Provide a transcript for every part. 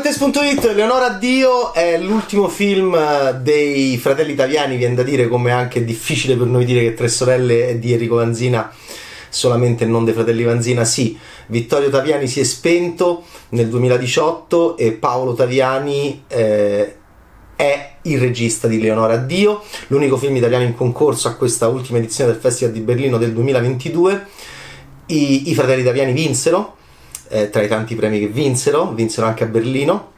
Bettes.it, Leonora Dio è l'ultimo film eh, dei fratelli italiani, viene da dire come anche difficile per noi dire che Tre sorelle è di Enrico Vanzina, solamente non dei fratelli Vanzina, sì. Vittorio Taviani si è spento nel 2018 e Paolo Taviani eh, è il regista di Leonora Dio, l'unico film italiano in concorso a questa ultima edizione del Festival di Berlino del 2022. I, i fratelli Taviani vinsero eh, tra i tanti premi che vinsero, vinsero anche a Berlino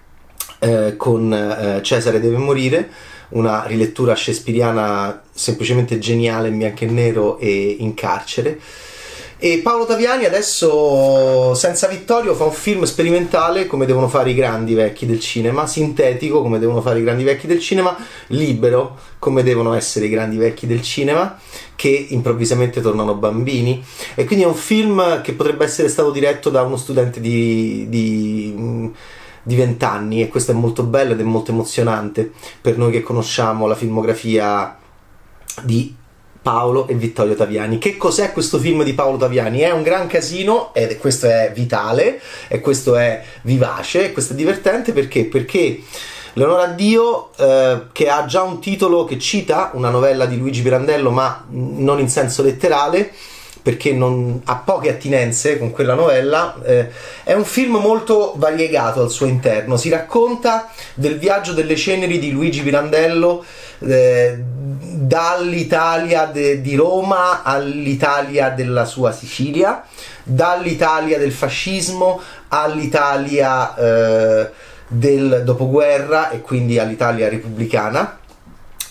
eh, con eh, Cesare deve morire, una rilettura shakespeariana semplicemente geniale in bianco e nero e in carcere. E Paolo Taviani adesso, senza Vittorio, fa un film sperimentale come devono fare i grandi vecchi del cinema, sintetico come devono fare i grandi vecchi del cinema, libero come devono essere i grandi vecchi del cinema, che improvvisamente tornano bambini. E quindi è un film che potrebbe essere stato diretto da uno studente di, di di vent'anni e questo è molto bello ed è molto emozionante per noi che conosciamo la filmografia di Paolo e Vittorio Taviani. Che cos'è questo film di Paolo Taviani? È un gran casino e questo è vitale e questo è vivace e questo è divertente perché? Perché Leonora Dio, eh, che ha già un titolo che cita una novella di Luigi Pirandello, ma non in senso letterale, perché non, ha poche attinenze con quella novella, eh, è un film molto variegato al suo interno. Si racconta del viaggio delle ceneri di Luigi Pirandello eh, dall'Italia de, di Roma all'Italia della sua Sicilia, dall'Italia del fascismo all'Italia eh, del dopoguerra e quindi all'Italia repubblicana.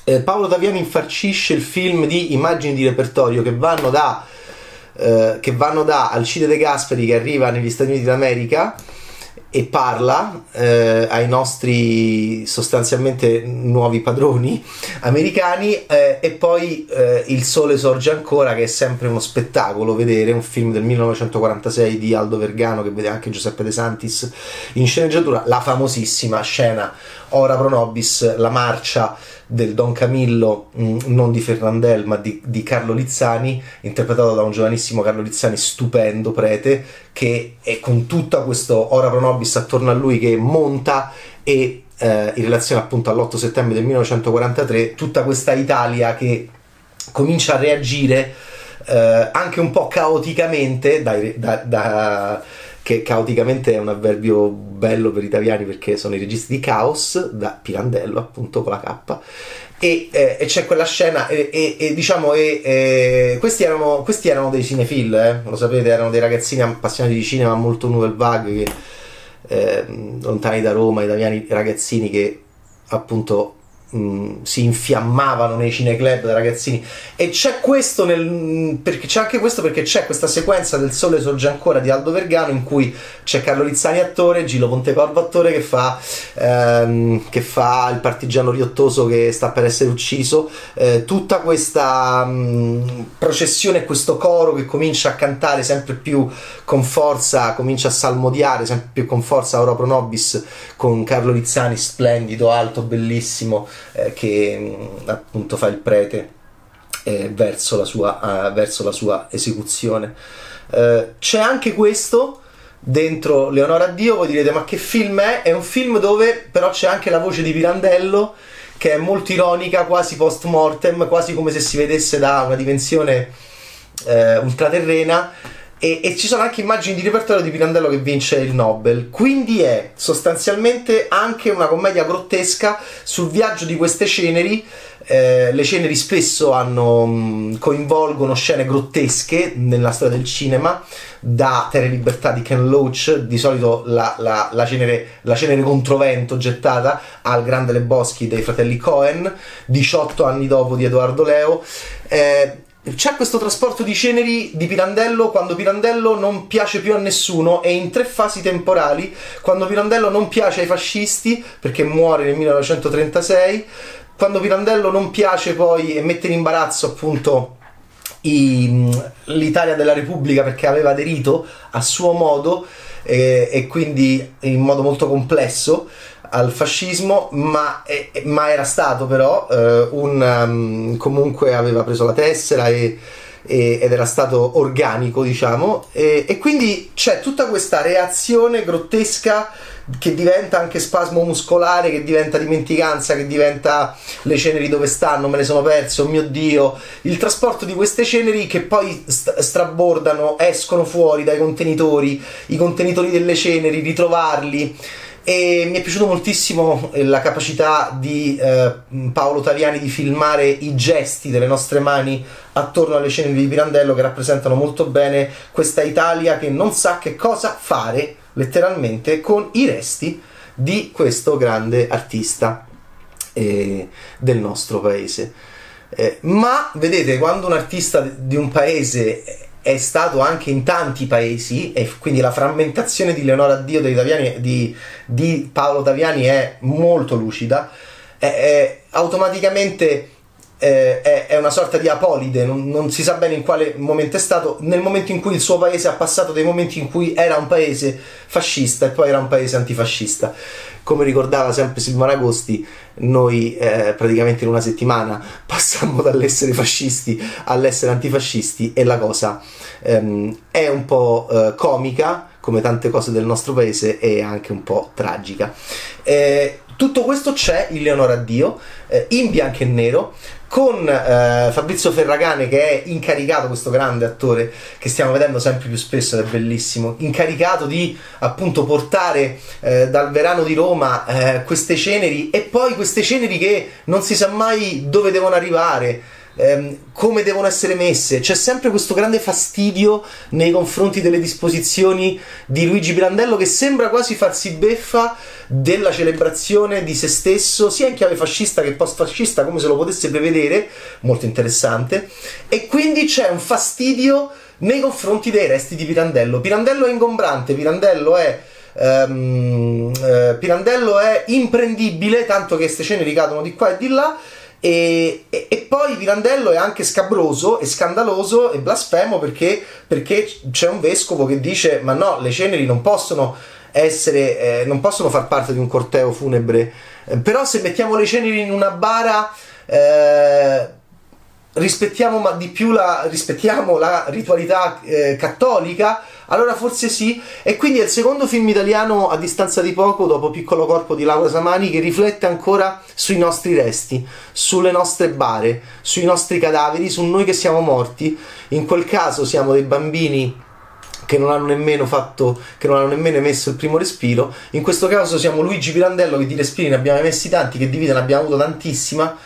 Eh, Paolo Taviani infarcisce il film di immagini di repertorio che vanno da eh, che vanno da Alcide De Gasperi che arriva negli Stati Uniti d'America e parla eh, ai nostri sostanzialmente nuovi padroni americani eh, e poi eh, Il sole sorge ancora che è sempre uno spettacolo vedere un film del 1946 di Aldo Vergano che vede anche Giuseppe De Santis in sceneggiatura la famosissima scena Ora Pro Nobis la marcia del Don Camillo, mh, mm, non di Fernandel ma di, di, Carlo Lizzani, interpretato da un giovanissimo Carlo Lizzani stupendo, prete, che è con tutto questo ora pro nobis attorno a lui che monta e eh, in relazione appunto all'8 settembre del 1943 tutta questa Italia che comincia a reagire eh, anche un po' caoticamente dai, da, da che caoticamente è un avverbio bello per gli italiani perché sono i registi di Caos, da Pirandello appunto con la K, e, eh, e c'è quella scena e, e, e diciamo questi erano, questi, erano, dei cinefil, eh, lo sapete, erano dei ragazzini appassionati di cinema molto nouvelle vague, che, eh, lontani da Roma, italiani ragazzini che appunto Mm, si infiammavano nei cineclub da ragazzini. E c'è questo nel, perché c'è anche questo perché c'è questa sequenza del sole sorge ancora di Aldo Vergano in cui c'è Carlo Lizzani attore Gilo Pontecorvo attore che fa, ehm, che fa il partigiano riottoso che sta per essere ucciso. Eh, tutta questa mh, mm, processione questo coro che comincia a cantare sempre più con forza comincia a salmodiare sempre più con forza Ora Pro Nobis con Carlo Lizzani splendido alto bellissimo eh, che mm, appunto fa il prete eh, verso, la sua, uh, verso, la sua, esecuzione. Uh, c'è anche questo dentro Leonora Dio, voi direte ma che film è? È un film dove però c'è anche la voce di Pirandello che è molto ironica, quasi post mortem, quasi come se si vedesse da una dimensione eh, ultraterrena e, e, ci sono anche immagini di repertorio di Pirandello che vince il Nobel. Quindi è sostanzialmente anche una commedia grottesca sul viaggio di queste ceneri. Eh, le ceneri spesso hanno, coinvolgono scene grottesche nella storia del cinema, da Terre Libertà di Ken Loach, di solito la, la, la, cenere, la cenere controvento gettata al Grande Le Boschi dei fratelli Cohen, 18 anni dopo di Edoardo Leo. Eh, c'è questo trasporto di ceneri di Pirandello quando Pirandello non piace più a nessuno e in tre fasi temporali, quando Pirandello non piace ai fascisti perché muore nel 1936, quando Pirandello non piace poi e mette in imbarazzo appunto i, l'Italia della Repubblica perché aveva aderito a suo modo e, e quindi in modo molto complesso al fascismo, ma, eh, ma era stato però eh, un um, comunque aveva preso la tessera e ed era stato organico, diciamo, e, e, quindi c'è tutta questa reazione grottesca che diventa anche spasmo muscolare, che diventa dimenticanza, che diventa le ceneri dove stanno, me le sono perse, oh mio dio, il trasporto di queste ceneri che poi st- strabordano, escono fuori dai contenitori, i contenitori delle ceneri, ritrovarli e mi è piaciuto moltissimo eh, la capacità di eh, Paolo Taviani di filmare i gesti delle nostre mani attorno alle scene di Pirandello che rappresentano molto bene questa Italia che non sa che cosa fare letteralmente con i resti di questo grande artista eh, del nostro paese. Eh, ma vedete, quando un artista di un paese è stato anche in tanti paesi e quindi la frammentazione di Leonora Dio Taviani, di, di, Paolo Taviani è molto lucida, è, è automaticamente eh, è, è, una sorta di apolide, non, non, si sa bene in quale momento è stato, nel momento in cui il suo paese ha passato dei momenti in cui era un paese fascista e poi era un paese antifascista. Come ricordava sempre Silvano Agosti, noi eh, praticamente in una settimana passammo dall'essere fascisti all'essere antifascisti e la cosa ehm, è un po' eh, comica, come tante cose del nostro paese, e anche un po' tragica. Eh, tutto questo c'è in Leonora Dio, eh, in bianco e nero, con eh, Fabrizio Ferragane che è incaricato, questo grande attore che stiamo vedendo sempre più spesso ed è bellissimo, incaricato di appunto portare eh, dal verano di Roma eh, queste ceneri e poi queste ceneri che non si sa mai dove devono arrivare come devono essere messe. C'è sempre questo grande fastidio nei confronti delle disposizioni di Luigi Pirandello che sembra quasi farsi beffa della celebrazione di se stesso, sia in chiave fascista che post-fascista, come se lo potesse prevedere, molto interessante. E quindi c'è un fastidio nei confronti dei resti di Pirandello. Pirandello è ingombrante, Pirandello è Um, uh, Pirandello è imprendibile, tanto che queste scene ricadono di qua e di là. E, e, e, poi Pirandello è anche scabroso e scandaloso e blasfemo perché, perché, c'è un vescovo che dice: Ma no, le ceneri non possono essere, eh, non possono far parte di un corteo funebre. Eh, però se mettiamo le ceneri in una bara. Eh, rispettiamo di più la, rispettiamo la ritualità eh, cattolica allora forse sì. E quindi è il secondo film italiano a distanza di poco, dopo Piccolo Corpo di Laura Samani, che riflette ancora sui nostri resti, sulle nostre bare, sui nostri cadaveri, su noi che siamo morti. In quel caso siamo dei bambini che non hanno nemmeno fatto, che non hanno nemmeno emesso il primo respiro. In questo caso siamo Luigi Pirandello che di respiri ne abbiamo emessi tanti, che di vita ne abbiamo avuto tantissima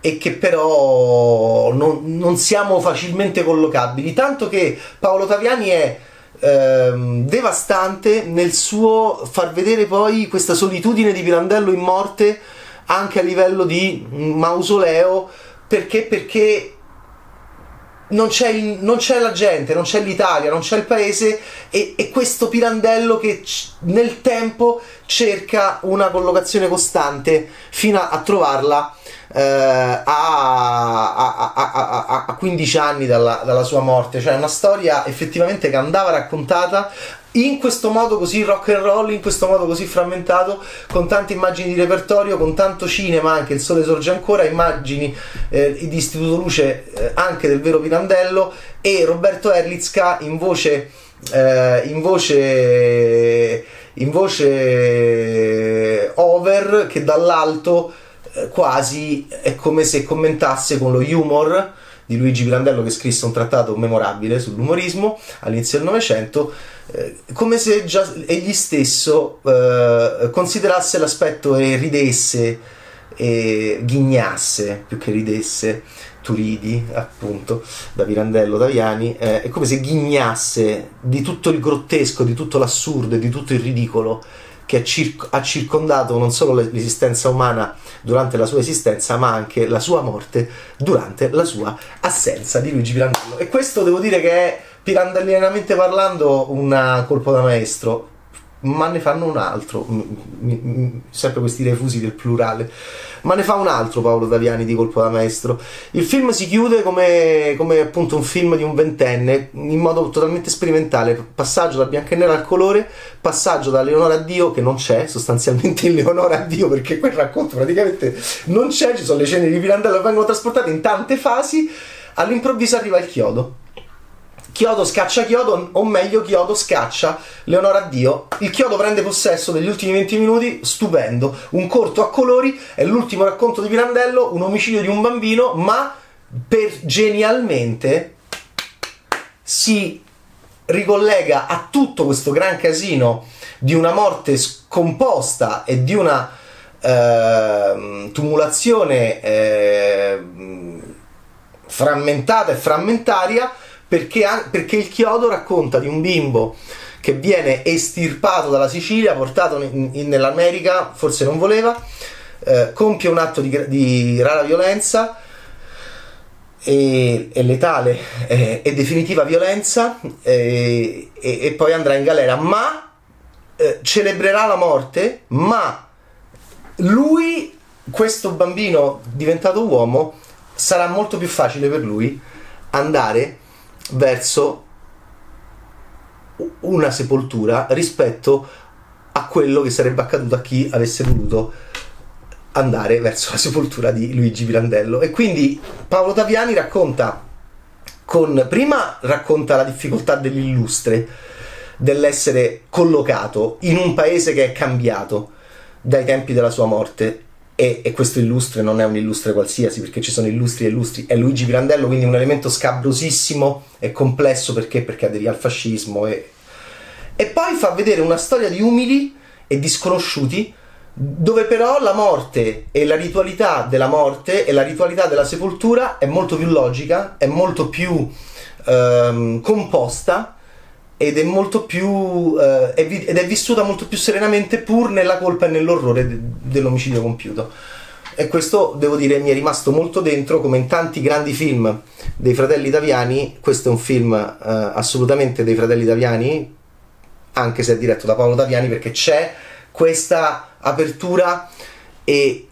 e che però non, non siamo facilmente collocabili. Tanto che Paolo Taviani è ehm, devastante nel suo far vedere poi questa solitudine di Pirandello in morte anche a livello di mausoleo perché perché non c'è, il, non c'è, la gente, non c'è l'Italia, non c'è il paese e, e questo Pirandello che c- nel tempo cerca una collocazione costante fino a, a trovarla eh, a, a, a, 15 anni dalla, dalla, sua morte, cioè una storia effettivamente che andava raccontata in questo modo così rock and roll, in questo modo così frammentato, con tante immagini di repertorio, con tanto cinema, anche il sole sorge ancora, immagini eh, di Istituto Luce eh, anche del vero Pirandello e Roberto Erlitzka in voce eh, in voce in voce over che dall'alto eh, quasi è come se commentasse con lo humor di Luigi Pirandello che scrisse un trattato memorabile sull'umorismo all'inizio del Novecento, eh, come se già egli stesso eh, considerasse l'aspetto e ridesse e ghignasse più che ridesse tu ridi appunto da Pirandello Taviani eh, è come se ghignasse di tutto il grottesco di tutto l'assurdo e di tutto il ridicolo che ha, cir- ha circondato non solo l'esistenza umana durante la sua esistenza, ma anche la sua morte durante la sua assenza di Luigi Pirandello. E questo devo dire che è, pirandellianamente parlando, un colpo da maestro ma ne fanno un altro, sempre questi refusi del plurale, ma ne fa un altro Paolo Taviani di colpo da maestro. Il film si chiude come, come appunto un film di un ventenne, in modo totalmente sperimentale, passaggio da bianco e nero al colore, passaggio da Leonora a Dio, che non c'è sostanzialmente in Leonora a Dio, perché quel racconto praticamente non c'è, ci sono le scene di Pirandello che vengono trasportate in tante fasi, all'improvviso arriva il chiodo. Chiodo scaccia Chiodo, o meglio Chiodo scaccia Leonora Dio. Il Chiodo prende possesso degli ultimi 20 minuti, stupendo. Un corto a colori, è l'ultimo racconto di Pirandello, un omicidio di un bambino, ma per genialmente si ricollega a tutto questo gran casino di una morte scomposta e di una eh, tumulazione eh, frammentata e frammentaria perché, perché il chiodo racconta di un bimbo che viene estirpato dalla Sicilia, portato in, in, nell'America, forse non voleva, eh, compie un atto di, di rara violenza e, e letale eh, e definitiva violenza eh, e, e, poi andrà in galera, ma eh, celebrerà la morte, ma lui, questo bambino diventato uomo, sarà molto più facile per lui andare verso una sepoltura rispetto a quello che sarebbe accaduto a chi avesse voluto andare verso la sepoltura di Luigi Pirandello. E quindi Paolo Taviani racconta con prima racconta la difficoltà dell'illustre, dell'essere collocato in un paese che è cambiato dai tempi della sua morte e, e, questo illustre non è un illustre qualsiasi perché ci sono illustri e illustri, è Luigi Pirandello, quindi un elemento scabrosissimo e complesso perché? Perché aderiva al fascismo e, e poi fa vedere una storia di umili e di sconosciuti dove però la morte e la ritualità della morte e la ritualità della sepoltura è molto più logica, è molto più ehm, composta ed è molto più eh, ed è vissuta molto più serenamente pur nella colpa e nell'orrore de- dell'omicidio compiuto. E questo devo dire mi è rimasto molto dentro come in tanti grandi film dei fratelli italiani questo è un film eh, assolutamente dei fratelli italiani anche se è diretto da Paolo Taviani perché c'è questa apertura e,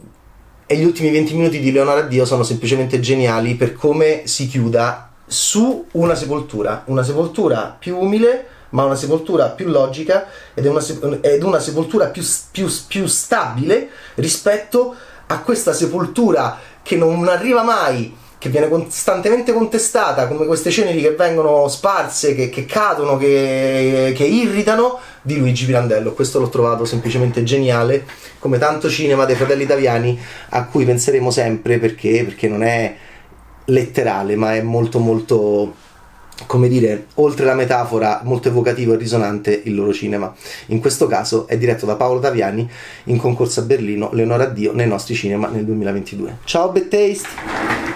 e gli ultimi 20 minuti di Leonardo Dio sono semplicemente geniali per come si chiuda su una sepoltura, una sepoltura più umile, ma una sepoltura più logica ed una, ed una sepoltura più, più, più stabile rispetto a questa sepoltura che non arriva mai che viene costantemente contestata come queste ceneri che vengono sparse, che, che cadono, che, che, irritano, di Luigi Pirandello. Questo l'ho trovato semplicemente geniale, come tanto cinema dei fratelli italiani a cui penseremo sempre perché, perché non è letterale, ma è molto molto come dire, oltre la metafora, molto evocativo e risonante il loro cinema. In questo caso è diretto da Paolo Taviani in concorso a Berlino, Leonora Dio nei nostri cinema nel 2022. Ciao Bad!